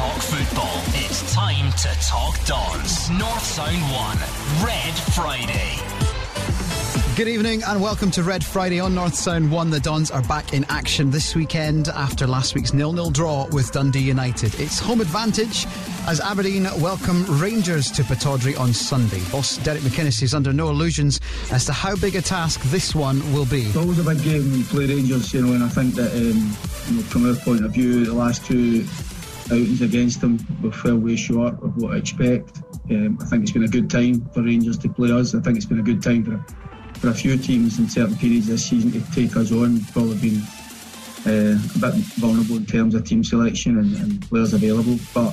talk football, it's time to talk Dons. North Sound 1, Red Friday. Good evening and welcome to Red Friday on North Sound 1. The Dons are back in action this weekend after last week's nil-nil draw with Dundee United. It's home advantage as Aberdeen welcome Rangers to Pittodrie on Sunday. Boss Derek McInnes is under no illusions as to how big a task this one will be. It's always a big game when you play Rangers, you know, and I think that um, you know, from our point of view, the last two outings against them we fell way short of what I expect. Um, I think it's been a good time for Rangers to play us. I think it's been a good time for for a few teams in certain periods this season to take us on. Probably been uh, a bit vulnerable in terms of team selection and, and players available, but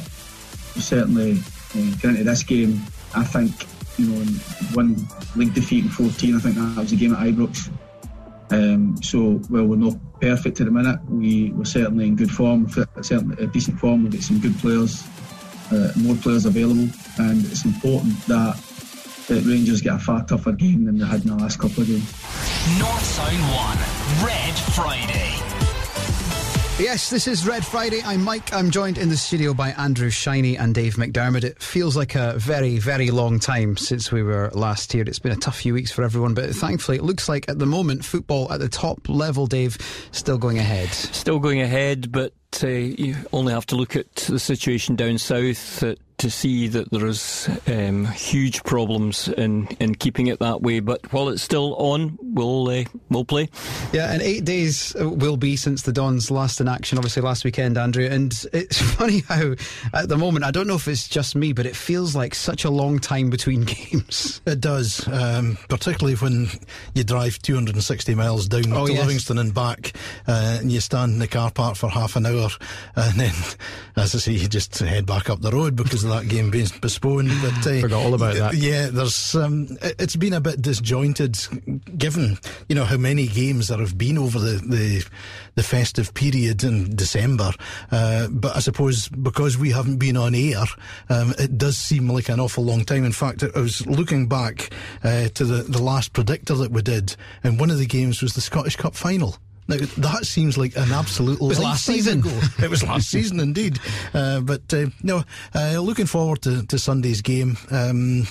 certainly uh, going into this game, I think you know one league defeat in 14. I think that was a game at Ibrox. Um, so, well, we're not perfect at the minute. We, we're certainly in good form, certainly a decent form. We've got some good players, uh, more players available, and it's important that that Rangers get a far tougher game than they had in the last couple of games. North Sound 1, Red Friday. Yes, this is Red Friday. I'm Mike. I'm joined in the studio by Andrew Shiny and Dave McDermott. It feels like a very, very long time since we were last here. It's been a tough few weeks for everyone, but thankfully it looks like at the moment football at the top level, Dave, still going ahead. Still going ahead, but uh, you only have to look at the situation down south at to see that there is um, huge problems in, in keeping it that way. But while it's still on, we'll uh, we'll play. Yeah, and eight days will be since the Dons last in action. Obviously, last weekend, Andrew. And it's funny how at the moment, I don't know if it's just me, but it feels like such a long time between games. It does, um, particularly when you drive 260 miles down oh, to yes. Livingston and back, uh, and you stand in the car park for half an hour, and then, as I say, you just head back up the road because of that game being postponed. But uh, forgot all about that. Yeah, there's um, it's been a bit disjointed, given you know how many games there have been over the the, the festive period in December. Uh, but I suppose because we haven't been on air, um, it does seem like an awful long time. In fact, I was looking back uh, to the the last predictor that we did, and one of the games was the Scottish Cup final. Now that seems like an absolute. It was last season. Ago. it was last season indeed. Uh, but uh, no, uh, looking forward to, to Sunday's game. Um,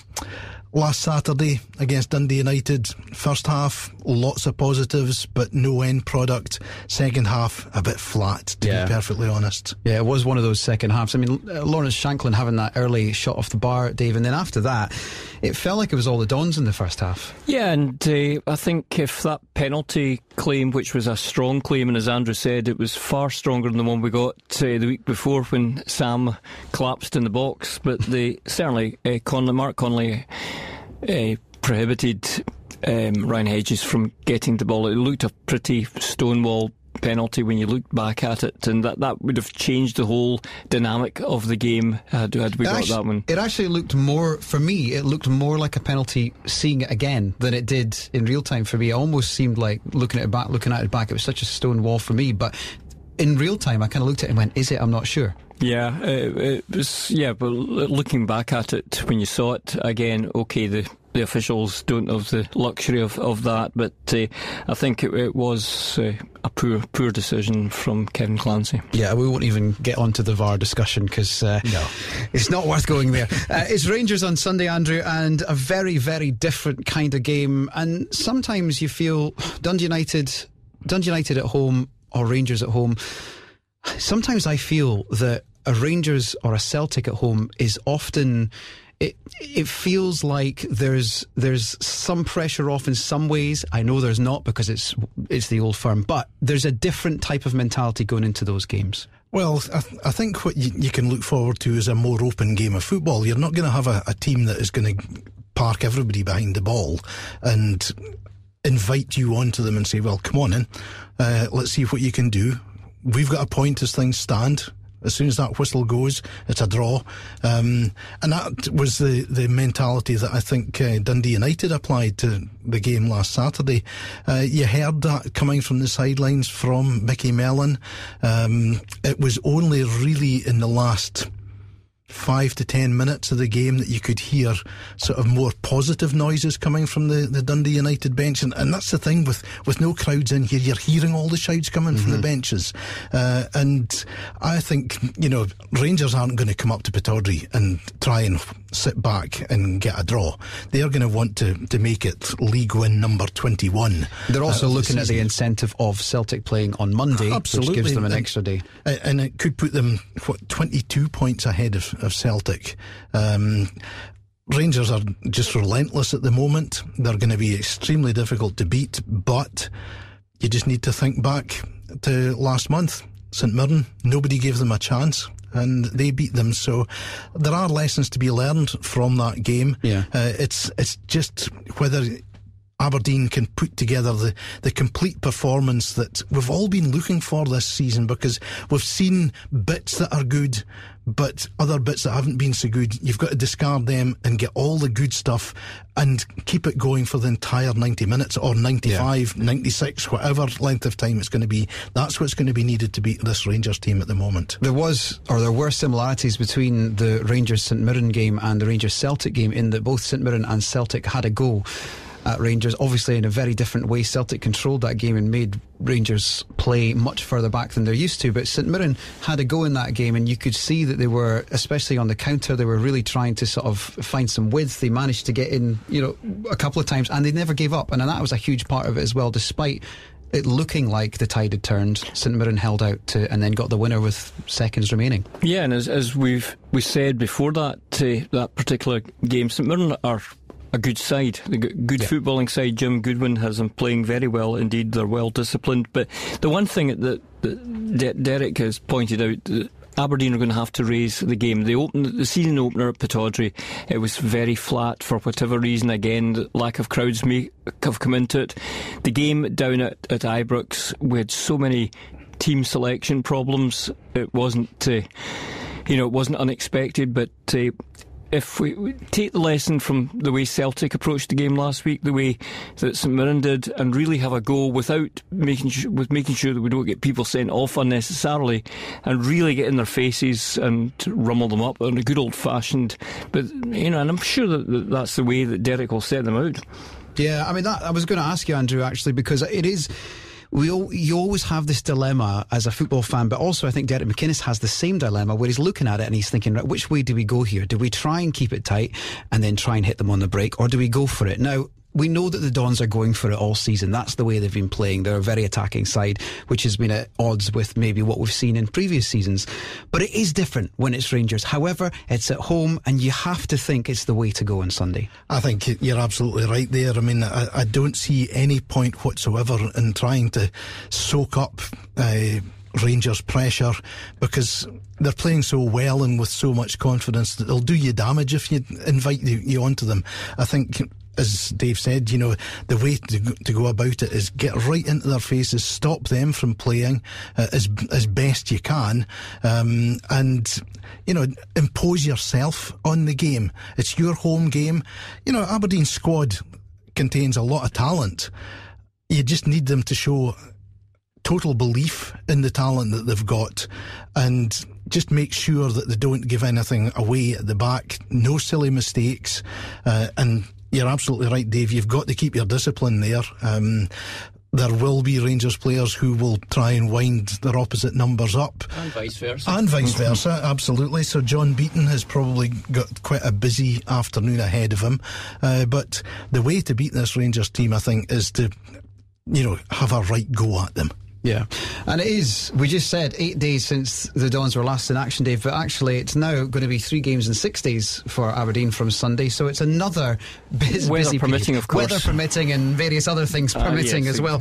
last Saturday against Dundee United. First half, lots of positives, but no end product. Second half, a bit flat, to yeah. be perfectly honest. Yeah, it was one of those second halves. I mean, uh, Lawrence Shankland having that early shot off the bar, Dave, and then after that, it felt like it was all the Dons in the first half. Yeah, and uh, I think if that penalty claim, which was a strong claim, and as Andrew said, it was far stronger than the one we got uh, the week before when Sam collapsed in the box, but they certainly, uh, Connolly, Mark Connolly uh, prohibited um, Ryan Hedges from getting the ball. It looked a pretty stonewall penalty when you look back at it, and that, that would have changed the whole dynamic of the game had, had we it got actually, that one. It actually looked more, for me, it looked more like a penalty seeing it again than it did in real time for me. It almost seemed like looking at it back, looking at it back, it was such a stone wall for me, but in real time, I kind of looked at it and went, "Is it? I'm not sure." Yeah, it, it, was. Yeah, but looking back at it when you saw it again, okay, the the officials don't have the luxury of, of that, but uh, I think it, it was uh, a poor poor decision from Kevin Clancy. Yeah, we won't even get onto the VAR discussion because uh, no. it's not worth going there. Uh, it's Rangers on Sunday, Andrew, and a very very different kind of game. And sometimes you feel Dundee United, Dundee United at home or Rangers at home. Sometimes I feel that a Rangers or a Celtic at home is often it it feels like there's there's some pressure off in some ways. I know there's not because it's it's the old firm, but there's a different type of mentality going into those games. Well, I, th- I think what you, you, can look forward to is a more open game of football. You're not going to have a, a team that is going to park everybody behind the ball and invite you onto them and say, "Well, come on in, uh, let's see what you can do." We've got a point as things stand. As soon as that whistle goes, it's a draw. Um, and that was the, the mentality that I think uh, Dundee United applied to the game last Saturday. Uh, you heard that coming from the sidelines from Micky Mellon. Um, it was only really in the last five to ten minutes of the game that you could hear sort of more positive noises coming from the, the Dundee United bench. And, and that's the thing with, with no crowds in here, you're hearing all the shouts coming mm-hmm. from the mm-hmm. benches. Uh, and I think, you know, Rangers aren't going to come up to Pittodrie and try and sit back and get a draw. They're going to want to, to make it league win number 21. They're also uh, looking the at the incentive of Celtic playing on Monday, Absolutely. which gives them an and, extra day. And it could put them, what, 22 points ahead of, of Celtic. Um, Rangers are just relentless at the moment. They're going to be extremely difficult to beat, but you just need to think back to last month. St Mirren, nobody gave them a chance and they beat them. So there are lessons to be learned from that game. Yeah. Uh, it's it's just whether Aberdeen can put together the, the complete performance that we've all been looking for this season because we've seen bits that are good, but other bits that haven't been so good. You've got to discard them and get all the good stuff and keep it going for the entire 90 minutes or 95, yeah. 96, whatever length of time it's going to be. That's what's going to be needed to beat this Rangers team at the moment. There was, or there were similarities between the Rangers St Mirren game and the Rangers Celtic game in that both St Mirren and Celtic had a goal at Rangers. Obviously, in a very different way, Celtic controlled that game and made Rangers play much further back than they're used to. But St Mirren had a go in that game, and you could see that they were, especially on the counter, they were really trying to sort of find some width. They managed to get in, you know, a couple of times, and they never gave up. And that was a huge part of it as well, despite it looking like the tide had turned, St Mirren held out to, and then got the winner with seconds remaining. Yeah, and as, as we've we said before that uh, that particular game, St Mirren are a good side, a good yeah. footballing side. Jim Goodwin has them playing very well indeed. They're well disciplined. But the one thing that, that Derek has pointed out. Aberdeen are going to have to raise the game. The open, the season opener at Pittodrie, it was very flat for whatever reason. Again, lack of crowds may have come into it. The game down at, at Ibrox, we had so many team selection problems. It wasn't, uh, you know, it wasn't unexpected, but uh, if we take the lesson from the way Celtic approached the game last week, the way that St Mirren did, and really have a go without making sure, with making sure that we don't get people sent off unnecessarily, and really get in their faces and rummel them up in a good old fashioned. But you know, and I'm sure that that's the way that Derek will set them out. Yeah, I mean, that, I was going to ask you, Andrew, actually, because it is we all, you always have this dilemma as a football fan, but also I think Derek McInnes has the same dilemma where he's looking at it and he's thinking, right, which way do we go here? Do we try and keep it tight and then try and hit them on the break, or do we go for it? Now, we know that the Dons are going for it all season. That's the way they've been playing. They're a very attacking side, which has been at odds with maybe what we've seen in previous seasons. But it is different when it's Rangers. However, it's at home, and you have to think it's the way to go on Sunday. I think you're absolutely right there. I mean, I, I don't see any point whatsoever in trying to soak up. Uh, Rangers pressure because they're playing so well and with so much confidence that they'll do you damage if you invite you, you onto them. I think as Dave said, you know, the way to, to go about it is get right into their faces, stop them from playing uh, as as best you can, um, and you know, impose yourself on the game. It's your home game. You know, Aberdeen squad contains a lot of talent. You just need them to show total belief in the talent that they've got and just make sure that they don't give anything away at the back. No silly mistakes. Uh, and you're absolutely right, Dave. You've got to keep your discipline there. Um, there will be Rangers players who will try and wind their opposite numbers up. And vice versa. And vice versa, absolutely. So John Beaton has probably got quite a busy afternoon ahead of him. Uh, but the way to beat this Rangers team, I think, is to, you know, have a right go at them. Yeah, and it is. We just said eight days since the Dons were last in action, Dave. But actually, it's now going to be three games in six days for Aberdeen from Sunday. So it's another busy, weather busy permitting, period. of course, weather permitting, and various other things permitting uh, yes, as well.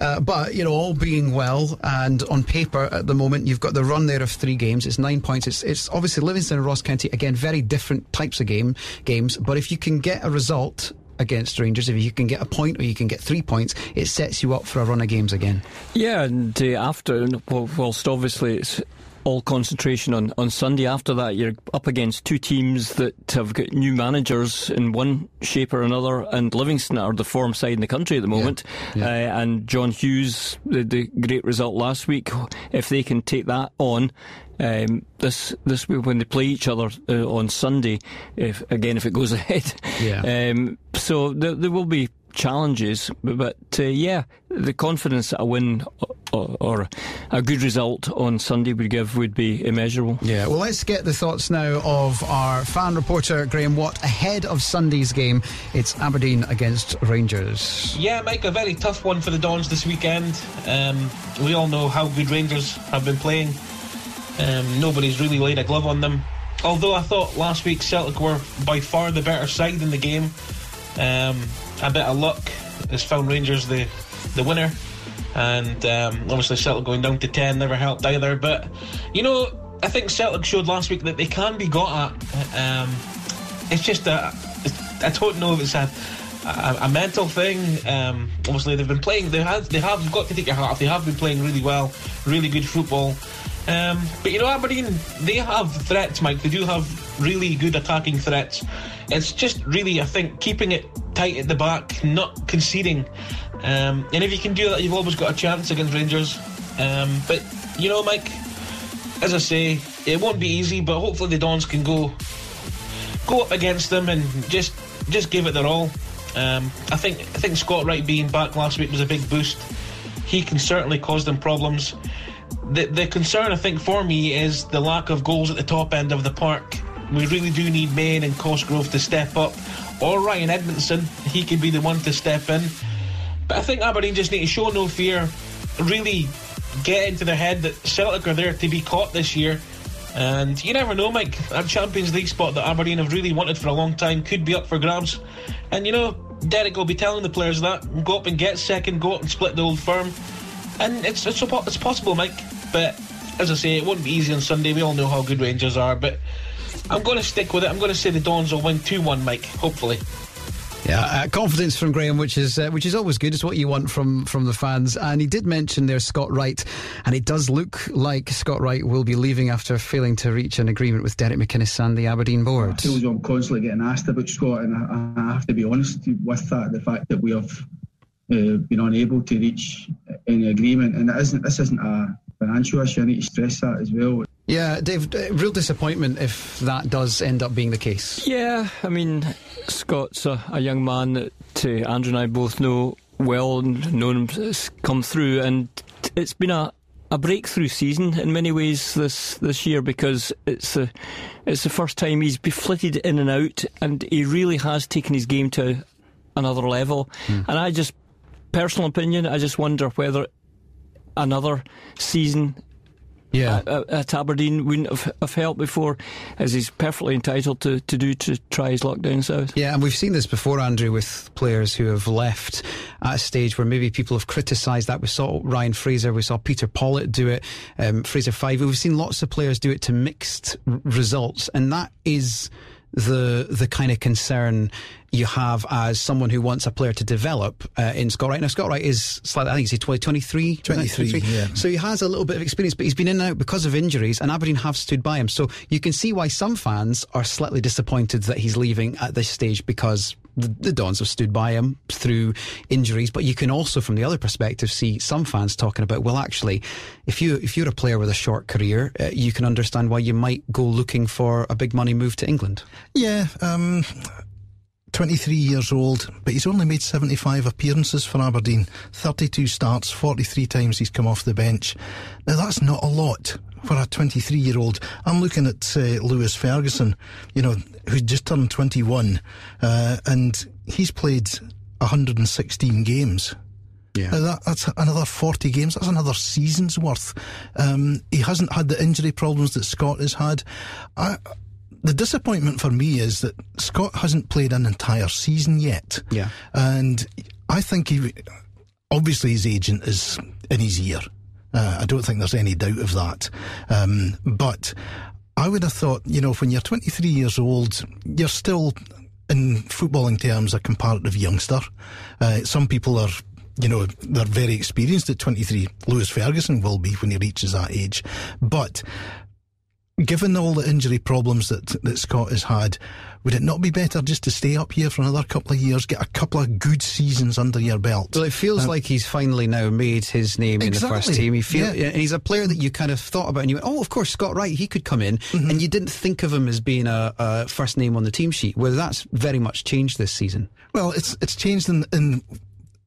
Uh, but you know, all being well, and on paper at the moment, you've got the run there of three games. It's nine points. It's it's obviously Livingston and Ross County again, very different types of game games. But if you can get a result against Rangers. If you can get a point or you can get three points, it sets you up for a run of games again. Yeah, and uh, after, whilst obviously it's all concentration on, on Sunday. After that, you're up against two teams that have got new managers in one shape or another, and Livingston are the form side in the country at the moment. Yeah. Yeah. Uh, and John Hughes, the, the, great result last week, if they can take that on. Um, this this week when they play each other uh, on Sunday, if again if it goes ahead, yeah. Um, so there, there will be challenges, but, but uh, yeah, the confidence that a win or, or, a good result on Sunday would give would be immeasurable. Yeah, well, let's get the thoughts now of our fan reporter Graham Watt ahead of Sunday's game. It's Aberdeen against Rangers. Yeah, Mike, a very tough one for the Dons this weekend. Um, we all know how good Rangers have been playing. Um, nobody's really laid a glove on them. Although I thought last week Celtic were by far the better side in the game. Um, a bit of luck has found Rangers the the winner, and um, obviously Celtic going down to ten never helped either. But you know, I think Celtic showed last week that they can be got at. Um, it's just a, I don't know if it's a. A, a mental thing. Um, obviously, they've been playing. They have. They have. Got to take your hat off. They have been playing really well, really good football. Um, but you know, Aberdeen, they have threats, Mike. They do have really good attacking threats. It's just really, I think, keeping it tight at the back, not conceding. Um, and if you can do that, you've always got a chance against Rangers. Um, but you know, Mike, as I say, it won't be easy. But hopefully the Dons can go go up against them and just just give it their all. Um, I think I think Scott Wright being back last week was a big boost. He can certainly cause them problems. The the concern I think for me is the lack of goals at the top end of the park. We really do need Main and Cosgrove to step up or Ryan Edmondson, he could be the one to step in. But I think Aberdeen just need to show no fear, really get into their head that Celtic are there to be caught this year. And you never know, Mike. That Champions League spot that Aberdeen have really wanted for a long time could be up for grabs. And you know, Derek will be telling the players that go up and get second, go up and split the old firm. And it's it's, it's possible, Mike. But as I say, it won't be easy on Sunday. We all know how good Rangers are, but I'm going to stick with it. I'm going to say the Dons will win 2 1, Mike, hopefully. Yeah, uh, confidence from Graham, which is uh, which is always good. It's what you want from from the fans. And he did mention there Scott Wright, and it does look like Scott Wright will be leaving after failing to reach an agreement with Derek McInnes and the Aberdeen board. I feel I'm constantly getting asked about Scott, and I, I have to be honest with that. The fact that we have uh, been unable to reach any agreement, and it isn't this isn't a financial issue. I need to stress that as well. Yeah, Dave, uh, real disappointment if that does end up being the case. Yeah, I mean, Scott's a, a young man that uh, Andrew and I both know well and known him come through, and it's been a, a breakthrough season in many ways this this year because it's the it's the first time he's been flitted in and out, and he really has taken his game to another level. Mm. And I just, personal opinion, I just wonder whether another season yeah. at, at Aberdeen wouldn't have, have helped before, as he's perfectly entitled to, to do to try his luck down south. Yeah, and we've seen this before, Andrew, with players who have left at a stage where maybe people have criticised that. We saw Ryan Fraser, we saw Peter Pawlett do it, um, Fraser Fyvie. We've seen lots of players do it to mixed r- results, and that is the the kind of concern you have as someone who wants a player to develop uh, in Scott Wright. Now, Scott Wright is slightly, I think he's 20, 23, 23, 23. Yeah. So he has a little bit of experience, but he's been in and out because of injuries, and Aberdeen have stood by him. So you can see why some fans are slightly disappointed that he's leaving at this stage because the, the Dons have stood by him through injuries. But you can also, from the other perspective, see some fans talking about, well, actually, if you if you're a player with a short career, uh, you can understand why you might go looking for a big money move to England. Yeah. Um 23 years old, but he's only made 75 appearances for Aberdeen, 32 starts, 43 times he's come off the bench. Now, that's not a lot for a 23 year old. I'm looking at uh, Lewis Ferguson, you know, who just turned 21, uh, and he's played 116 games. Yeah. That, that's another 40 games. That's another season's worth. Um, he hasn't had the injury problems that Scott has had. I, the disappointment for me is that Scott hasn't played an entire season yet. Yeah. And I think he, obviously his agent is in his ear. Uh, I don't think there's any doubt of that. Um, but I would have thought, you know, when you're 23 years old, you're still, in footballing terms, a comparative youngster. Uh, some people are you know, they're very experienced at 23. Lewis Ferguson will be when he reaches that age. But given all the injury problems that, that Scott has had, would it not be better just to stay up here for another couple of years, get a couple of good seasons under your belt? Well, it feels um, like he's finally now made his name exactly. in the first team. He feel, yeah. and he's a player that you kind of thought about, and you went, "Oh, of course, Scott Wright, he could come in," mm-hmm. and you didn't think of him as being a, a, first name on the team sheet. Well, that's very much changed this season. Well, it's it's changed in, in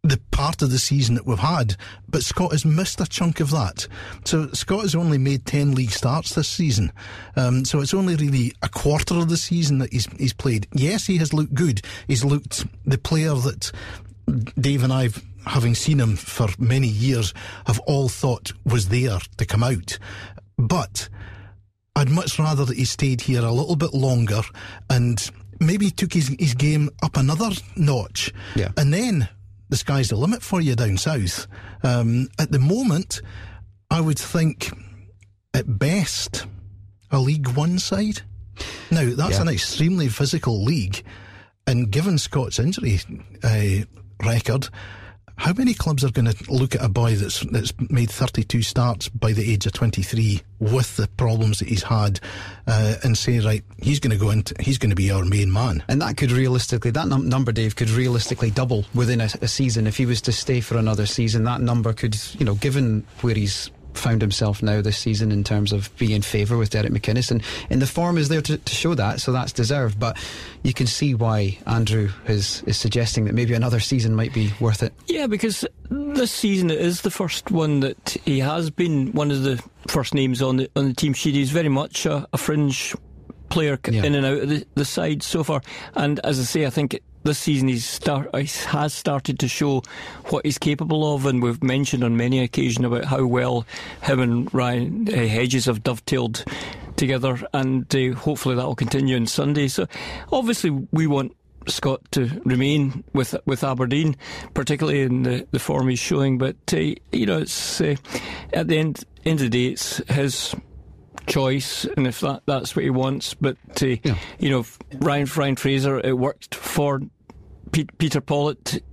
the part of the season that we've had, but Scott has missed a chunk of that. So Scott has only made 10 league starts this season. Um, so it's only really a quarter of the season that he's, he's played. Yes, he has looked good. He's looked the player that Dave and I, having seen him for many years, have all thought was there to come out. But I'd much rather that he stayed here a little bit longer and maybe took his, his game up another notch. Yeah. And then the sky's the limit for you down south. Um, at the moment, I would think at best a League One side. Now, that's yeah. an extremely physical league, and given Scott's injury uh, record, how many clubs are going to look at a boy that's that's made 32 starts by the age of 23 with the problems that he's had uh, and say, right, he's going to go into, he's going to be our main man? And that could realistically, that num- number, Dave, could realistically double within a, a season. If he was to stay for another season, that number could, you know, given where he's found himself now this season in terms of being in favour with Derek McInnes, and, and the form is there to, to, show that, so that's deserved. But you can see why Andrew is, is suggesting that maybe another season might be worth it. Yeah, because this season is the first one that he has been one of the first names on the on the team sheet. He's very much a, a fringe player yeah. in and out of the, the side so far. And as I say, I think this season he's start, he has started to show what he's capable of, and we've mentioned on many occasions about how well him and Ryan uh, Hedges have dovetailed together, and uh, hopefully that will continue on Sunday. So, obviously, we want Scott to remain with with Aberdeen, particularly in the, the form he's showing. But uh, you know, it's uh, at the end end of the day, it's his choice, and if that that's what he wants. But uh, yeah. you know, Ryan Ryan Fraser, it worked for Peter Pawlett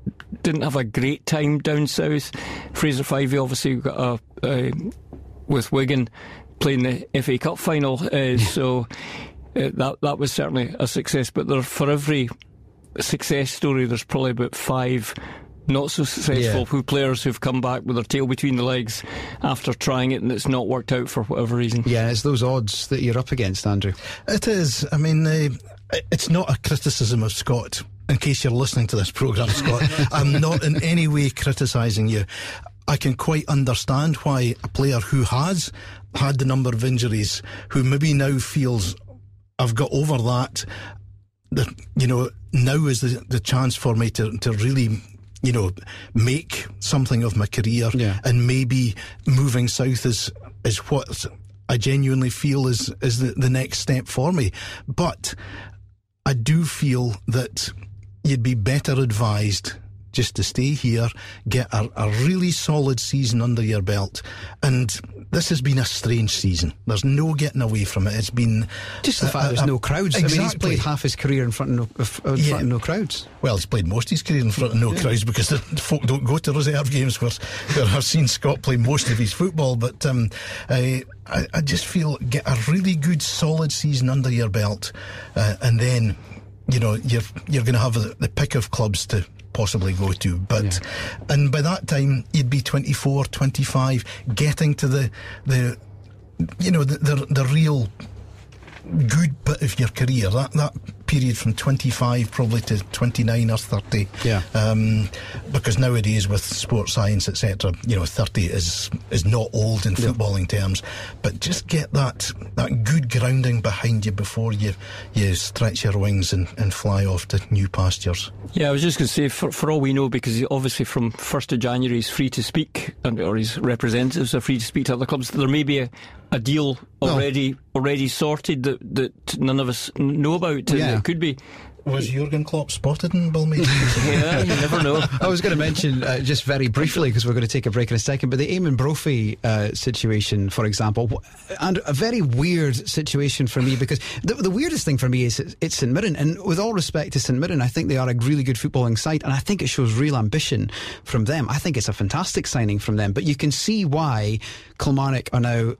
didn't have a great time down south. Fraser Fyvie obviously got a, a with Wigan playing the FA Cup final, uh, so uh, that that was certainly a success. But there, for every success story, there's probably about five not so successful yeah. who players who've come back with their tail between the legs after trying it and it's not worked out for whatever reason. Yeah, it's those odds that you're up against, Andrew. It is. I mean, uh, it's not a criticism of Scott in case you're listening to this programme, Scott, I'm not in any way criticising you. I can quite understand why a player who has had the number of injuries, who maybe now feels I've got over that, that you know, now is the, the chance for me to, to really you know, make something of my career, yeah. and maybe moving south is is what I genuinely feel is is the, the next step for me. But I do feel that you'd be better advised just to stay here, get a, a, really solid season under your belt. And this has been a strange season. There's no getting away from it. It's been just the fact there's no crowds. Exactly. I mean, he's played half his career in front of no, in yeah. front of no crowds. Well, he's played most of his career in front of no yeah. crowds because the folk don't go to reserve games where, where I've seen Scott play most of his football. But um, I, I, just feel get a really good, solid season under your belt, uh, and then you know you're you're going to have the, the pick of clubs to possibly go to but yeah. and by that time you'd be 24 25 getting to the the you know the the, the real good bit of your career that that period from 25 probably to 29 or 30 yeah. Um, because nowadays with sports science etc you know 30 is is not old in footballing yeah. terms. But just get that that good grounding behind you before you you stretch your wings and, and fly off to new pastures. Yeah I was just going to say for, for all we know because obviously from 1st of January he's free to speak and, or his representatives are free to speak to other clubs there may be a, a deal already already sorted that, that none of us know about yeah. it could be Was Jurgen Klopp spotted in Balmain? yeah, you never know. I was going to mention uh, just very briefly because we're going to take a break in a second, but the Eamonn Brophy uh, situation, for example, and a very weird situation for me because the, the weirdest thing for me is it's, it's St Mirren, and with all respect to St Mirren, I think they are a really good footballing side, and I think it shows real ambition from them. I think it's a fantastic signing from them, but you can see why Kilmarnock are now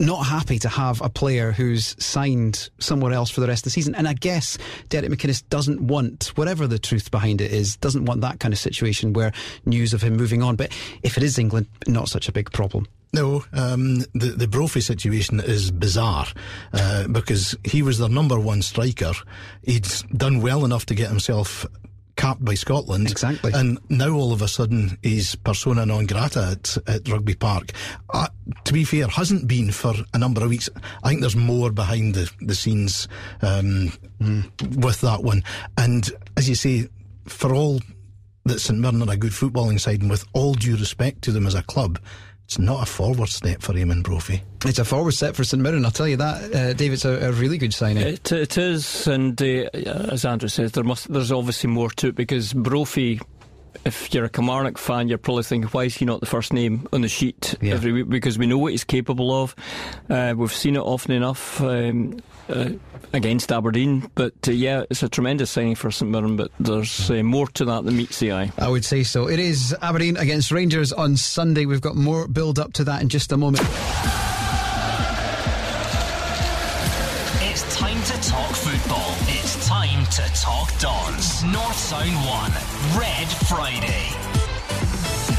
not happy to have a player who's signed somewhere else for the rest of the season. And I guess Derek McInnes doesn't want, whatever the truth behind it is, doesn't want that kind of situation where news of him moving on. But if it is England, not such a big problem. No, um, the the Brophy situation is bizarre uh, because he was their number one striker. He'd done well enough to get himself capped by Scotland. Exactly. And now all of a sudden he's persona non grata at, at Rugby Park. Uh, to be fair, hasn't been for a number of weeks. I think there's more behind the, the scenes um, mm. with that one. And as you say, for all that St Mirren are a good footballing side, and with all due respect to them as a club, it's not a forward step for Eamonn Brophy. It's a forward step for St Mirren, I'll tell you that. Uh, Dave, it's a, a, really good signing. It, it is, and uh, as Andrew says, there must there's obviously more to it because Brophy if you're a Kilmarnock fan, you're probably thinking, why is he not the first name on the sheet yeah. every week? Because we know what he's capable of. Uh, we've seen it often enough um, uh, against Aberdeen. But uh, yeah, it's a tremendous signing for St Mirren, but there's uh, more to that than meets the eye. I would say so. It is Aberdeen against Rangers on Sunday. We've got more build up to that in just a moment. To talk Dons. North Sound 1, Red Friday.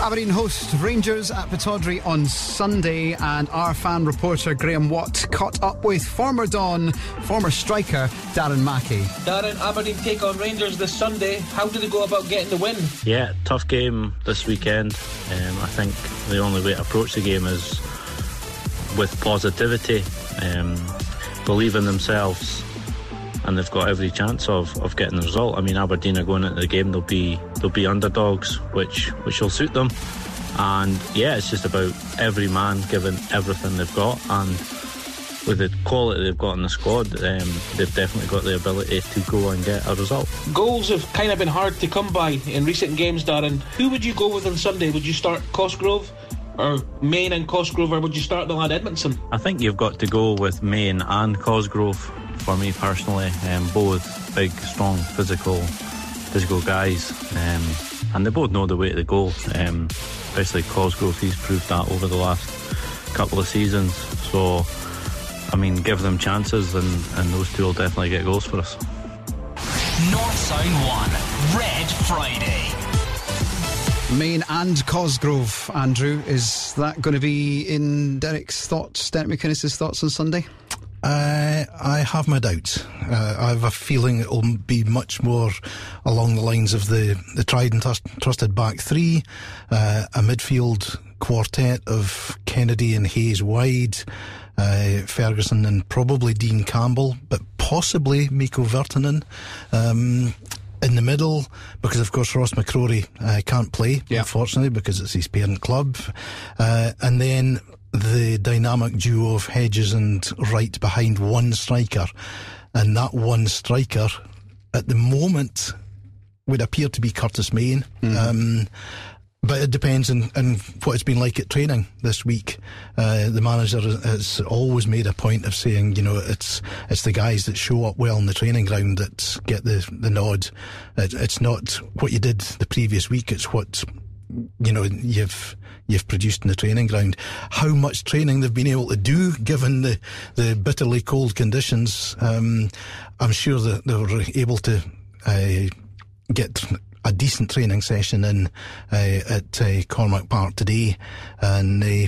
Aberdeen host Rangers at Pittodrie on Sunday, and our fan reporter Graham Watt caught up with former Don, former striker Darren Mackie. Darren, Aberdeen take on Rangers this Sunday. How do they go about getting the win? Yeah, tough game this weekend. Um, I think the only way to approach the game is with positivity, um, believe in themselves, and they've got every chance of, of getting the result. I mean, Aberdeen are going into the game; they'll be they'll be underdogs, which which will suit them. And yeah, it's just about every man giving everything they've got, and with the quality they've got in the squad, um, they've definitely got the ability to go and get a result. Goals have kind of been hard to come by in recent games, Darren. Who would you go with on Sunday? Would you start Cosgrove? or Main and Cosgrove, or would you start the lad Edmondson? I think you've got to go with Main and Cosgrove for me personally. Um, both big, strong, physical, physical guys, um, and they both know the way to the goal. Um, especially Cosgrove, he's proved that over the last couple of seasons. So, I mean, give them chances, and, and those two will definitely get goals for us. North Sound 1, Red Friday. Main and Cosgrove, Andrew. Is that going to be in Derek's thoughts, Derek McInnes' thoughts on Sunday? Uh, I have my doubts. Uh, I have a feeling it will be much more along the lines of the, the tried and trusted back three, uh, a midfield quartet of Kennedy and Hayes wide, uh, Ferguson and probably Dean Campbell, but possibly Mikko Virtanen. Um, in the middle, because of course Ross McCrorie uh, can't play, yeah. unfortunately, because it's his parent club. Uh, and then the dynamic duo of Hedges and Wright behind one striker, and that one striker at the moment would appear to be Curtis Main. Mm-hmm. Um, but it depends on, on, what it's been like at training this week. Uh, the manager has always made a point of saying, you know, it's it's the guys that show up well in the training ground that get the the nod. It, it's not what you did the previous week. It's what you know you've you've produced in the training ground. How much training they've been able to do, given the, the bitterly cold conditions, um, I'm sure that they were able to uh, get a decent training session in uh, at uh, Cormack Park today, and uh,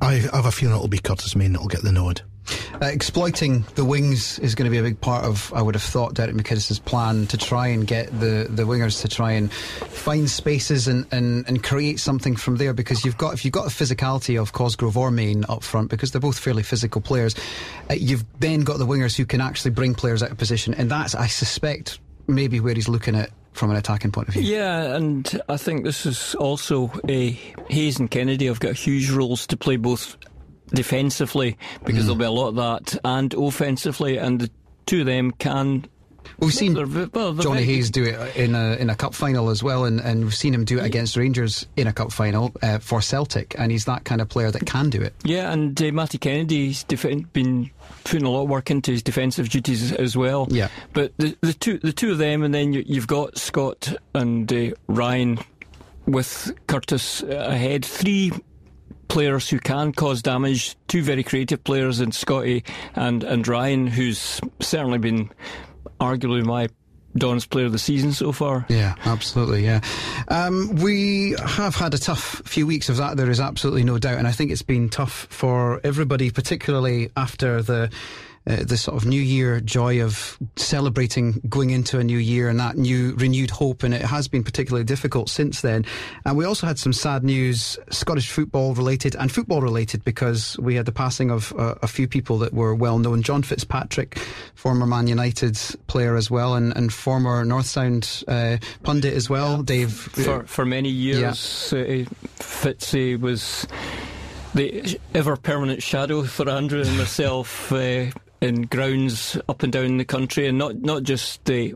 I have a feeling it'll be Curtis Main that'll get the nod. Uh, exploiting the wings is going to be a big part of, I would have thought, Derek McInnes' plan to try and get the, the wingers to try and find spaces and, and, and create something from there. Because you've got if you've got the physicality of Cosgrove or Main up front, because they're both fairly physical players, uh, you've then got the wingers who can actually bring players out of position, and that's I suspect maybe where he's looking at from an attacking point of view. Yeah, and I think this is also a Hayes and Kennedy have got huge roles to play both defensively because mm. there'll be a lot of that, and offensively, and the two of them can We've seen They're well, they're Johnny Hayes do it in a in a cup final as well, and, and we've seen him do it against Rangers in a cup final uh, for Celtic, and he's that kind of player that can do it. Yeah, and uh, Matty Kennedy's defen been putting a lot of work into his defensive duties as well. Yeah. but the the two the two of them, and then you, you've got Scott and uh, Ryan with Curtis ahead. Three players who can cause damage. Two very creative players in Scotty and and Ryan, who's certainly been arguably my Don's player of the season so far. Yeah, absolutely. Yeah, um, we have had a tough few weeks of that. There is absolutely no doubt, and I think it's been tough for everybody, particularly after the. Uh, the sort of new year joy of celebrating going into a new year and that new renewed hope, and it has been particularly difficult since then. And we also had some sad news, Scottish football related and football related, because we had the passing of uh, a few people that were well known. John Fitzpatrick, former Man United player as well, and, and former North Sound uh, pundit as well. Dave, for for many years. Uh, Fitzy was the ever permanent shadow for Andrew and myself uh, in grounds up and down the country, and not not just uh,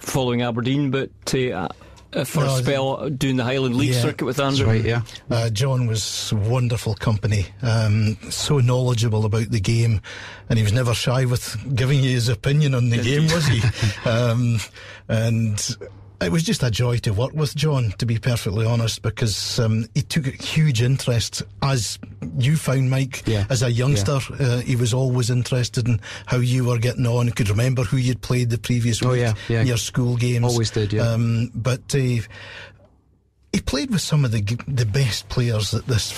following Aberdeen, but uh, uh, for No, a the- spell doing the Highland League Yeah. circuit with that's Andrew. right, yeah. Uh, John was wonderful company, um, so knowledgeable about the game, and he was never shy with giving you his opinion on the game, was he? um, and it was just a joy to work with John, to be perfectly honest, because um, he took a huge interest, as you found, Mike, Yeah. as a youngster. Uh, he was always interested in how you were getting on. He could remember who you'd played the previous Oh, week, yeah, yeah. in your school games. Always did, yeah. Um, but uh, he played with some of the the best players that this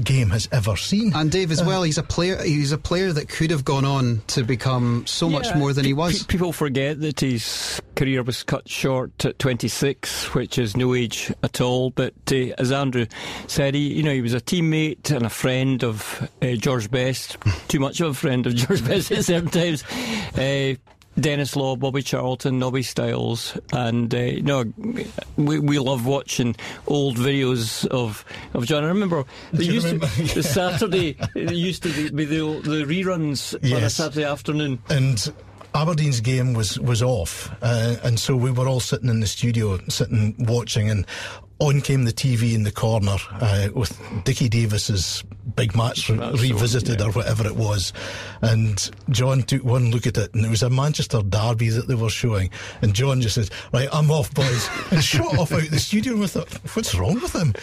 game has ever seen. And Dave as well. He's a player. He's a player that could have gone on to become so much more than he was. pe- people forget that his career was cut short at 26, which is no age at all. But uh, as Andrew said, he, you know, he was a teammate and a friend of uh, George Best. Too much of a friend of George Best at sometimes. Uh, Denis Law, Bobby Charlton, Nobby Stiles, and uh, you know, we we love watching old videos of of John. I remember they used remember? to the Saturday. It used to be the, the reruns on a Saturday afternoon. and Aberdeen's game was was off, uh, and so we were all sitting in the studio, sitting watching, and on came the TV in the corner uh, with Dickie Davies's big match re- the one, revisited yeah. or whatever it was, and John took one look at it, and it was a Manchester derby that they were showing, and John just said, "Right, I'm off, boys," and shot off out the studio. with thought, "What's wrong with him?"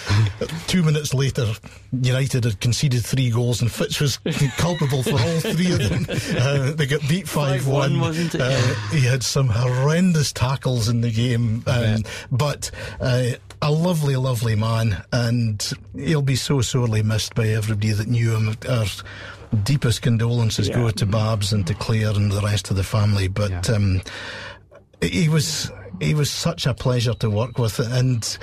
Two minutes later, United had conceded three goals, and Fitch was culpable for all three of them. Uh, they got beat five 5-1, one. wasn't it? Uh, he had some horrendous tackles in the game, um, but uh, a lovely, lovely man, and he'll be so sorely missed by everybody that knew him. Our deepest condolences Yeah. go to Babs and to Claire and the rest of the family, but. Yeah. Um, he was he was such a pleasure to work with, and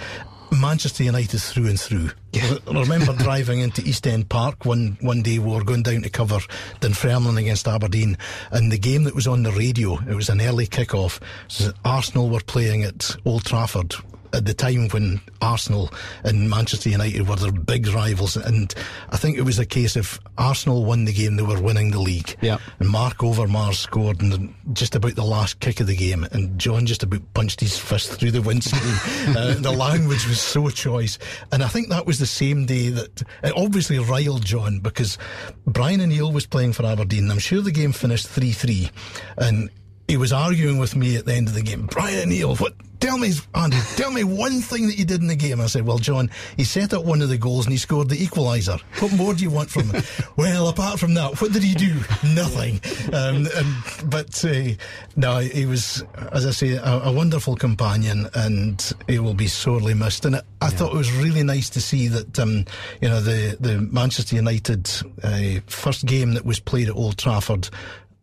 Manchester United through and through. I remember driving into East End Park one one day. We were going down to cover Dunfermline against Aberdeen, and the game that was on the radio. It was an early kick-off. So Arsenal were playing at Old Trafford. At the time when Arsenal and Manchester United were their big rivals, and I think it was a case of Arsenal won the game, they were winning the league. Yeah. And Marc Overmars scored in just about the last kick of the game, and John just about punched his fist through the windscreen. uh, the language was so choice, and I think that was the same day that it obviously riled John because Brian O'Neill was playing for Aberdeen. I'm sure the game finished three three, and he was arguing with me at the end of the game. Brian O'Neill, what? Tell me, Andy, tell me one thing that you did in the game. I said, well, John, he set up one of the goals and he scored the equaliser. What more do you want from him? well, apart from that, what did he do? Nothing. Um, and, but uh, no, he was, as I say, a, a wonderful companion and he will be sorely missed. And I, I thought it was really nice to see that, um, you know, the, the Manchester United uh, first game that was played at Old Trafford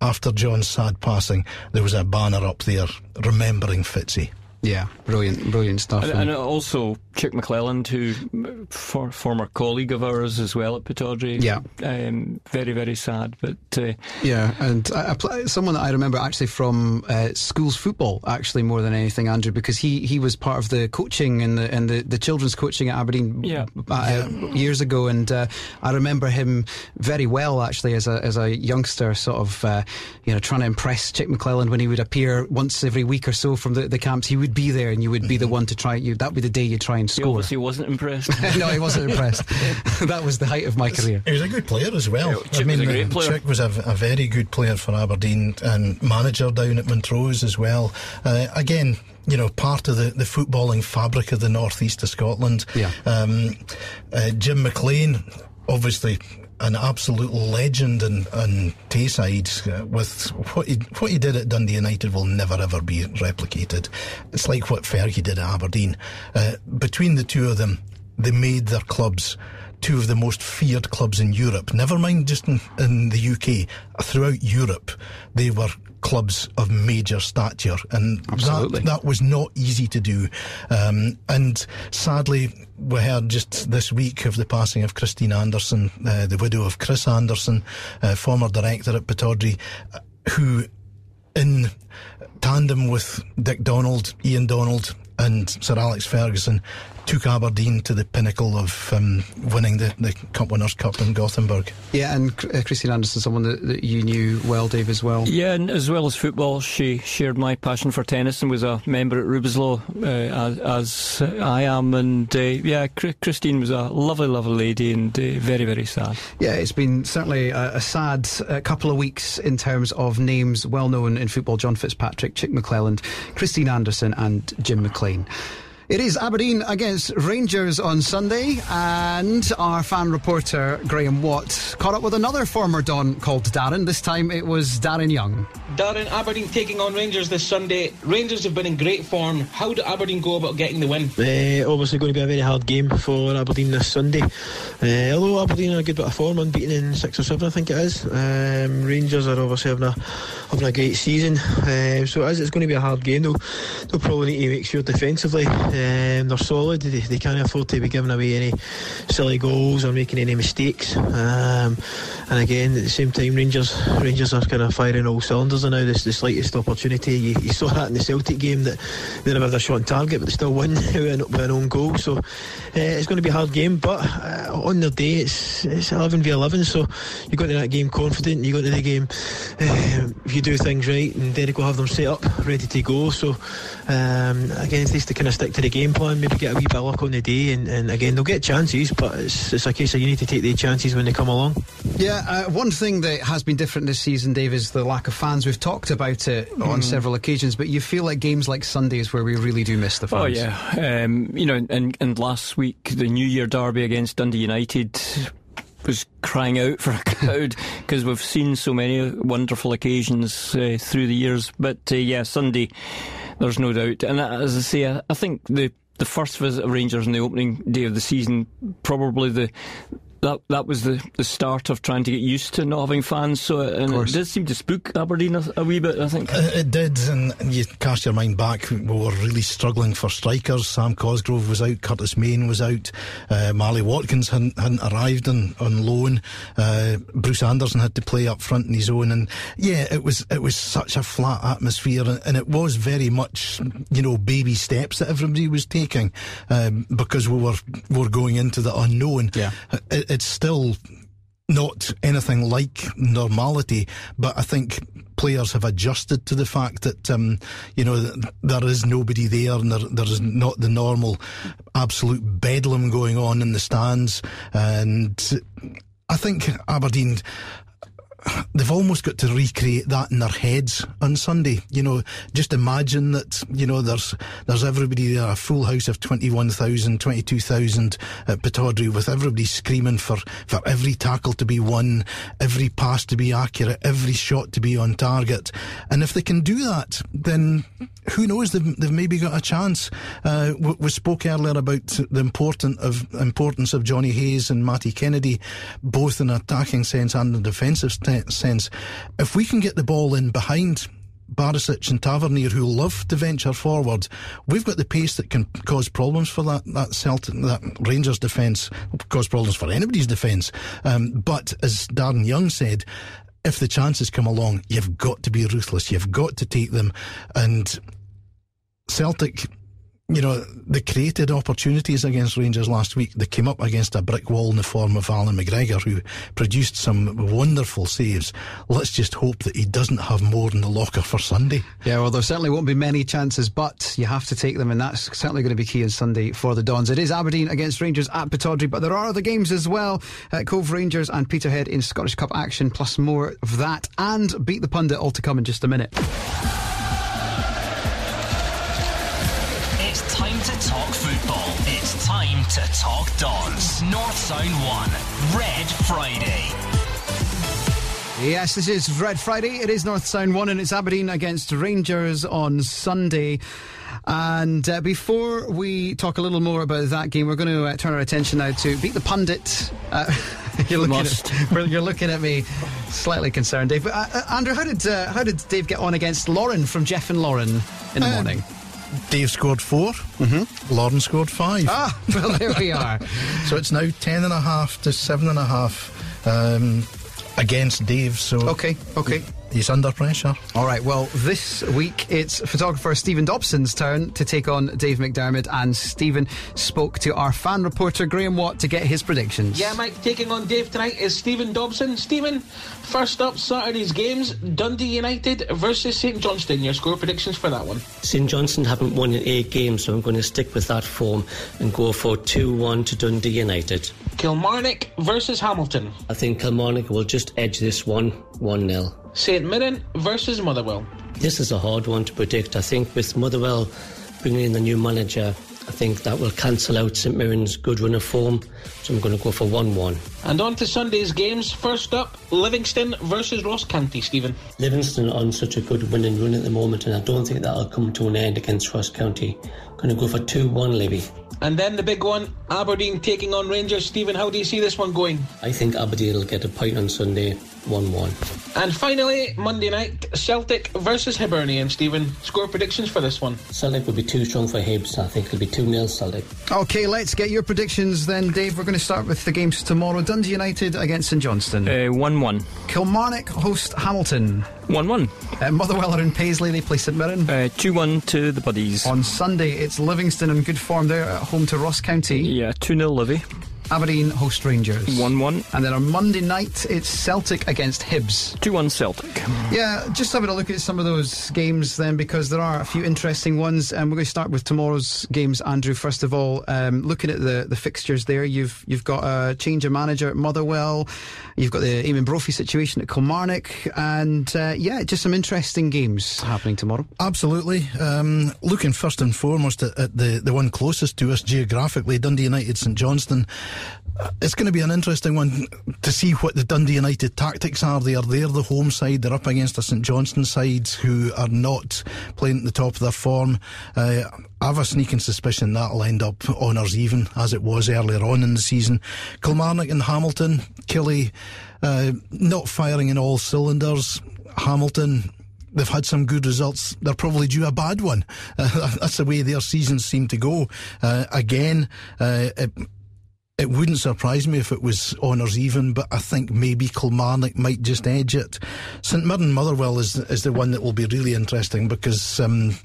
after John's sad passing, there was a banner up there remembering Fitzy. Yeah, brilliant, brilliant stuff. And, and also Chic McLelland, who for, former colleague of ours as well at Pittodrie. Yeah, um, very very sad, but uh, yeah, and I, I, someone that I remember actually from uh, schools football, actually more than anything, Andrew, because he, he was part of the coaching and the and the, the children's coaching at Aberdeen yeah. Uh, years ago, and uh, I remember him very well actually as a as a youngster, sort of uh, you know trying to impress Chic McLelland when he would appear once every week or so from the, the camps. He would be there, and you would be the one to try. You that would be the day you try and score. He obviously wasn't impressed. no, he wasn't impressed. that was the height of my career. He was a good player as well. Yeah, I mean, was a great player. Chick was a, a, very good player for Aberdeen and manager down at Montrose as well. Uh, again, you know, part of the, the footballing fabric of the northeast of Scotland. Yeah. Um, uh, Jim McLean, obviously an absolute legend in, in Tayside uh, with what he, what he did at Dundee United will never ever be replicated. It's like what Fergie did at Aberdeen. Uh, between the two of them, they made their clubs two of the most feared clubs in Europe. Never mind just in, in the UK. Throughout Europe, they were clubs of major stature, and that, that was not easy to do. Um, and sadly, we heard just this week of the passing of Christine Anderson, uh, the widow of Chris Anderson, uh, former director at Pittodrie, who, in tandem with Dick Donald, Ian Donald, and Sir Alex Ferguson, took Aberdeen to the pinnacle of um, winning the, the Cup Winners' Cup in Gothenburg. Yeah, and uh, Christine Anderson, someone that, that, you knew well, Dave, as well. Yeah, and as well as football, she shared my passion for tennis and was a member at Rubislaw, uh, as, as, I am. And uh, yeah, Christine was a lovely, lovely lady and uh, very, very sad. Yeah, it's been certainly a, a sad uh, couple of weeks in terms of names well known in football John Fitzpatrick, Chic McLelland, Christine Anderson, and Jim McLean. It is Aberdeen against Rangers on Sunday, and our fan reporter Graham Watt caught up with another former Don called Darren. This time it was Darren Young. Darren, Aberdeen taking on Rangers this Sunday. Rangers have been in great form. How do Aberdeen go about getting the win? Uh, obviously, going to be a very hard game for Aberdeen this Sunday. Uh, although Aberdeen are a good bit of form, unbeaten in six or seven, I think it is. Um, Rangers are obviously having a having a great season, uh, so it is, it's going to be a hard game. They'll, they'll probably need to make sure defensively um, they're solid. They, they, can't afford to be giving away any silly goals or making any mistakes. Um, and again, at the same time, Rangers Rangers are kind of firing all cylinders And now. This the slightest opportunity. You, you, saw that in the Celtic game that they never had a shot on target, but they still win with an own goal. So uh, it's going to be a hard game. But uh, on their day, it's it's 11 v 11. So you go into that game confident. You go into the game if you do things right, and Derek will have them set up ready to go. So um, again, it's to kind of stick to the game plan, maybe get a wee bit of luck on the day, and, and again they'll get chances, but it's, it's a case of you need to take the chances when they come along. Yeah, uh, one thing that has been different this season, Dave, is the lack of fans. We've talked about it mm. on several occasions, but you feel like games like Sundays where we really do miss the fans. Oh yeah, um, you know, and and last week the New Year derby against Dundee United was crying out for a crowd because we've seen so many wonderful occasions uh, through the years. But uh, yeah, Sunday, there's no doubt. And as I say, I, think the the first visit of Rangers on the opening day of the season, probably the that that was the, the start of trying to get used to not having fans. So and it did seem to spook Aberdeen a, a wee bit. I think uh, it did, and you cast your mind back. We were really struggling for strikers. Sam Cosgrove was out, Curtis Main was out, uh, Marley Watkins hadn't, hadn't arrived on, on loan. Uh, Bruce Anderson had to play up front in his own, and yeah, it was it was such a flat atmosphere, and, and it was very much you know baby steps that everybody was taking um, because we were were going into the unknown. Yeah. It, it's still not anything like normality, but I think players have adjusted to the fact that um, you know there is nobody there and there, there is not the normal absolute bedlam going on in the stands, and I think Aberdeen they've almost got to recreate that in their heads on Sunday. You know, just imagine that, you know, there's there's everybody there, a full house of 21,000, 22,000 at Pittodrie with everybody screaming for, for every tackle to be won, every pass to be accurate, every shot to be on target. And if they can do that, then who knows, they've, they've maybe got a chance. Uh, we, we, spoke earlier about the important of importance of Jonny Hayes and Matty Kennedy, both in attacking sense and in defensive sense. If we can get the ball in behind Barisic and Tavernier who love to venture forward. We've got the pace that can cause problems for that that Celtic, that Rangers defence, cause problems for anybody's defence. Um, but as Darren Young said, if the chances come along, you've got to be ruthless. You've got to take them. And Celtic you know, they created opportunities against Rangers last week. They came up against a brick wall in the form of Allan McGregor, who produced some wonderful saves. Let's just hope that he doesn't have more in the locker for Sunday. Yeah, well, there certainly won't be many chances, but you have to take them, and that's certainly going to be key on Sunday for the Dons. It is Aberdeen against Rangers at Pittodrie, but there are other games as well. Cove Rangers and Peterhead in Scottish Cup action, plus more of that, and Beat the Pundit all to come in just a minute. Time to talk Dons. North Sound 1, Red Friday. Yes, this is Red Friday. It is North Sound 1 and it's Aberdeen against Rangers on Sunday. And uh, before we talk a little more about that game, we're going to uh, turn our attention now to Beat the Pundit. Uh, you're, looking at, you're looking at me slightly concerned, Dave. Uh, uh, Andrew, how did, uh, how did Dave get on against Lauren from Jeff and Lauren in the morning? Dave scored 4 mm-hmm. Lauren scored five. Ah, well, there we are. so it's now ten and a half to seven and a half um, against Dave. So okay, okay. He's under pressure. All right. Well, this week it's photographer Stephen Dobson's turn to take on Dave McDermott, and Stephen spoke to our fan reporter Graham Watt to get his predictions. Yeah, Mike. Taking on Dave tonight is Stephen Dobson. Stephen, first up, Saturday's games: Dundee United versus St Johnstone. Your score predictions for that one? St Johnstone haven't won in eight games, so I'm going to stick with that form and go for two-one to Dundee United. Kilmarnock versus Hamilton. I think Kilmarnock will just edge this one, one 0 St Mirren versus Motherwell. This is a hard one to predict. I think with Motherwell bringing in the new manager, I think that will cancel out St Mirren's good run of form. So I'm going to go for 1 1. And on to Sunday's games. First up, Livingston versus Ross County, Stephen. Livingston on such a good winning run at the moment, and I don't think that'll come to an end against Ross County. Going to go for 2 1 Livy. And then the big one, Aberdeen taking on Rangers. Stephen, how do you see this one going? I think Aberdeen will get a point on Sunday, 1 1. And finally, Monday night, Celtic versus Hibernian. Stephen, score predictions for this one? Celtic will be too strong for Hibs. I think it'll be 2 0 Celtic. Okay, let's get your predictions then, Dave. We're going to start with the games tomorrow Dundee United against St Johnstone. 1 uh, 1. Kilmarnock host Hamilton. 1 1. Uh, Motherwell are in Paisley, they play St Mirren. Uh, 2 uh, 1 to the Buddies. On Sunday, it's Livingston in good form there at home to Ross County. Yeah, 2 0 Livy. Aberdeen host Rangers. 1 1. And then on Monday night, it's Celtic against Hibs. 2 1 Celtic. Yeah, just having a look at some of those games then, because there are a few interesting ones. And we're going to start with tomorrow's games, Andrew. First of all, um, looking at the, the fixtures there, you've you've got a change of manager at Motherwell, you've got the Eamonn Brophy situation at Kilmarnock, and uh, yeah, just some interesting games happening tomorrow. Absolutely. Um, looking first and foremost at, at the, the one closest to us geographically, Dundee United St Johnstone. It's going to be an interesting one to see what the Dundee United tactics are. They are there, the home side. They're up against a St Johnstone side who are not playing at the top of their form. Uh, I have a sneaking suspicion that'll end up honours even, as it was earlier on in the season. Kilmarnock and Hamilton, Killie uh, not firing in all cylinders. Hamilton they've had some good results. They're probably due a bad one. Uh, that's the way their seasons seem to go. Uh, again, uh, it, it wouldn't surprise me if it was honours even, but I think maybe Kilmarnock might just edge it. St Mirren Motherwell is is the one that will be really interesting because um,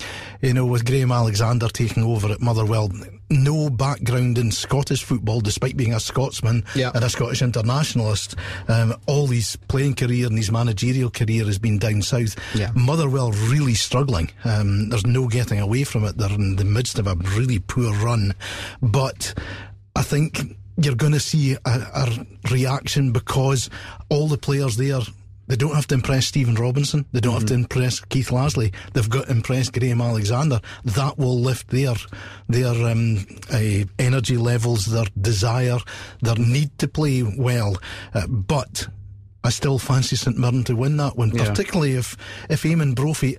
you know with Graham Alexander taking over at Motherwell, no background in Scottish football, despite being a Scotsman yeah. and a Scottish internationalist. Um, all his playing career and his managerial career has been down south. Yeah. Motherwell really struggling. Um, there's no getting away from it. They're in the midst of a really poor run, but I think you're going to see a, a, reaction because all the players there. They don't have to impress Stephen Robinson. They don't mm-hmm. have to mm-hmm. impress Keith Lasley. They've got to impress Graham Alexander. That will lift their their um, uh, energy levels, their desire, their need to play well. Uh, but I still fancy St Mirren to win that one, particularly if if Eamonn Brophy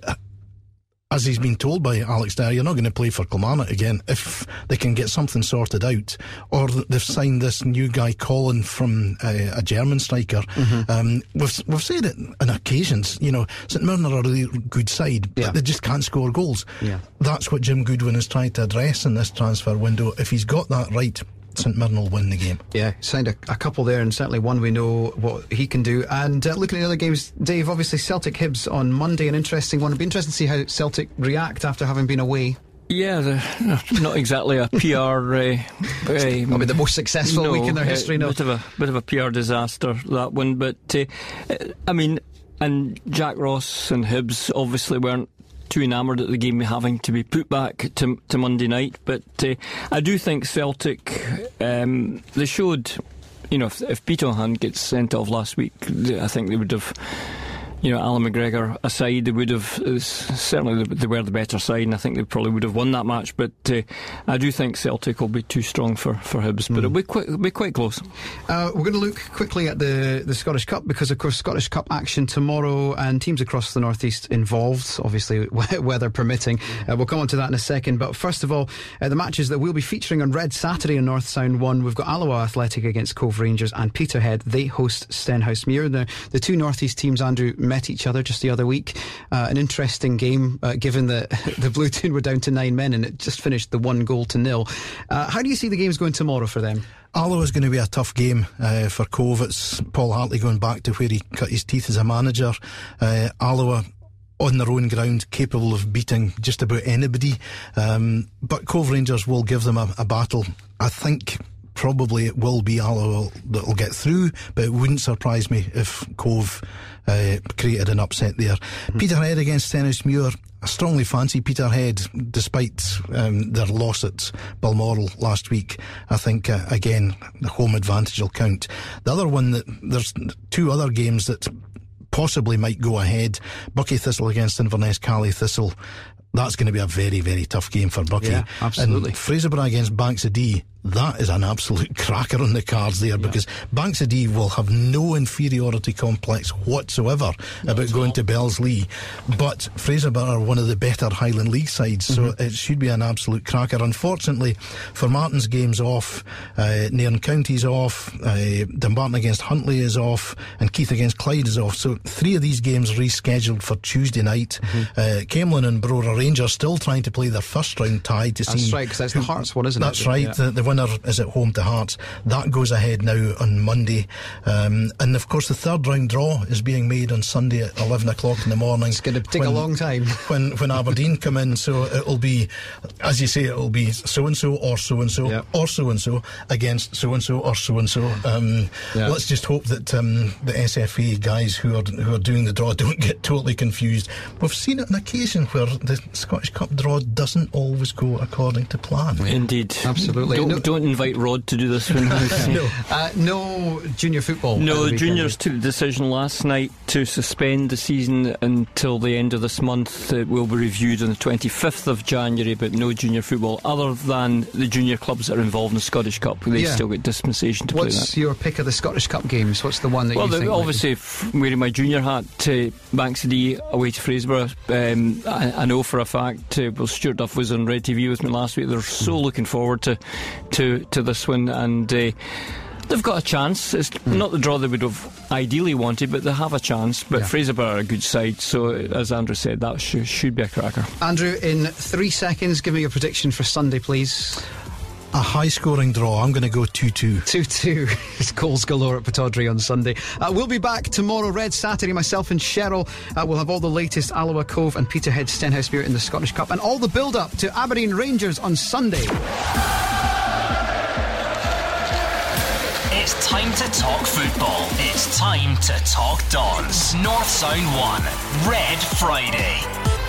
as he's been told by Alex Dyer, you're not going to play for Kilmarnock again if they can get something sorted out. Or they've signed this new guy, Colin, from uh, a German striker. Mm-hmm. Um, we've, we've said it on occasions, you know, St Mirren are a really good side, yeah. but they just can't score goals. Yeah. That's what Jim Goodwin is trying to address in this transfer window. If he's got that right, St Mirren will win the game. Yeah, signed a, a, couple there, and certainly one we know what he can do. And uh, looking at the other games, Dave, obviously Celtic Hibs on Monday, an interesting one. It'd be interesting to see how Celtic react after having been away. Yeah, not exactly a PR. Uh, uh, I mean, the most successful no, week in their history. No, bit of a bit of a PR disaster that one. But uh, I mean, and Jack Ross and Hibs obviously weren't too enamoured at the game having to be put back to, to Monday night. But uh, I do think Celtic, um, they showed, you know, if, if Peter gets sent off last week, I think they would have you know, Allan McGregor aside, they would have uh, certainly they were the better side, and I think they probably would have won that match. But uh, I do think Celtic will be too strong for for Hibs, but mm. it'll be quite it'll be quite close. Uh, we're going to look quickly at the the Scottish Cup because, of course, Scottish Cup action tomorrow, and teams across the northeast involved, obviously weather permitting. Uh, we'll come on to that in a second. But first of all, uh, the matches that we'll be featuring on Red Saturday in North Sound One, we've got Alloa Athletic against Cove Rangers and Peterhead. They host Stenhousemuir. The the two northeast teams, Andrew met each other just the other week. Uh, an interesting game, uh, given that the Blue Toon were down to nine men and it just finished the one goal to nil. Uh, how do you see the games going tomorrow for them? Alloa is going to be a tough game uh, for Cove. It's Paul Hartley going back to where he cut his teeth as a manager. Uh, Alloa on their own ground, capable of beating just about anybody. Um, but Cove Rangers will give them a, a battle. I think probably it will be Alloa that will get through, but it wouldn't surprise me if Cove uh, created an upset there. Mm-hmm. Peterhead against Stenhousemuir. I strongly fancy Peterhead, despite um, their loss at Balmoral last week. I think, uh, again, the home advantage will count. The other one that there's two other games that possibly might go ahead. Buckie Thistle against Inverness Caley Thistle. That's going to be a very, very tough game for Buckie. Yeah, absolutely. And Fraserburgh against Banks of Dee that is an absolute cracker on the cards there yeah. because Banks of Dee will have no inferiority complex whatsoever Not about going all. to Bellslea. But Fraserburgh are one of the better Highland League sides, so mm-hmm. it should be an absolute cracker. Unfortunately, Formartine's game's off, uh, Nairn County's off, uh, Dumbarton against Huntly is off, and Keith against Clyde is off. So three of these games rescheduled for Tuesday night. Mm-hmm. Uh, and Brora Rangers still trying to play their first round tie to that's see. That's right, because that's the Hearts one, isn't that's it? That's right. Yeah. The, the winner is at home to Hearts. That goes ahead now on Monday. Um, and of course, the third round draw is being made on Sunday at 11 o'clock in the morning. It's going to take when, a long time. when, when Aberdeen come in. So it'll be, as you say, it'll be so and so or so and so or so and so against so and so or so and so. Um, let's just hope that um, the SFA guys who are, who are doing the draw don't get totally confused. We've seen it on occasion where the Scottish Cup draw doesn't always go according to plan. Indeed. Absolutely. Don't, no, don't invite Rod to do this one. no. Uh, no junior football. No, the juniors took the decision last night to suspend the season until the end of this month. It will be reviewed on the 25th of January, but no junior football other than the junior clubs that are involved in the Scottish Cup. They yeah. still get dispensation to What's play that. your pick of the Scottish Cup games? What's the one that well, you the, think? obviously, f- wearing my junior hat to Banks of Dee away to Fraserburgh. Um, I, I, know for a fact. Uh, well, Stuart Duff was on Red TV with me last week. They're so mm. looking forward to to to this one and. Uh, They've got a chance. It's mm. not the draw they would have ideally wanted, but they have a chance. But yeah. Fraserburgh are a good side, so as Andrew said, that sh- should be a cracker. Andrew, in three seconds, give me your prediction for Sunday, please. A high scoring draw. I'm going to go 2 2. 2 2. It's goals galore at Pittodrie on Sunday. Uh, we'll be back tomorrow, Red Saturday. Myself and Cheryl uh, will have all the latest Alloa Cove and Peterhead Stenhousemuir in the Scottish Cup and all the build up to Aberdeen Rangers on Sunday. It's time to talk football. It's time to talk Dons. North Sound 1, Red Friday.